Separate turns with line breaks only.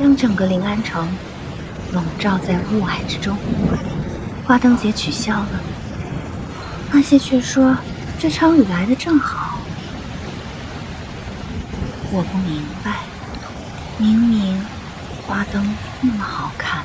将整个临安城笼罩在雾霭之中，花灯节取消了，那些却说这场雨来的正好。我不明白，明明花灯那么好看。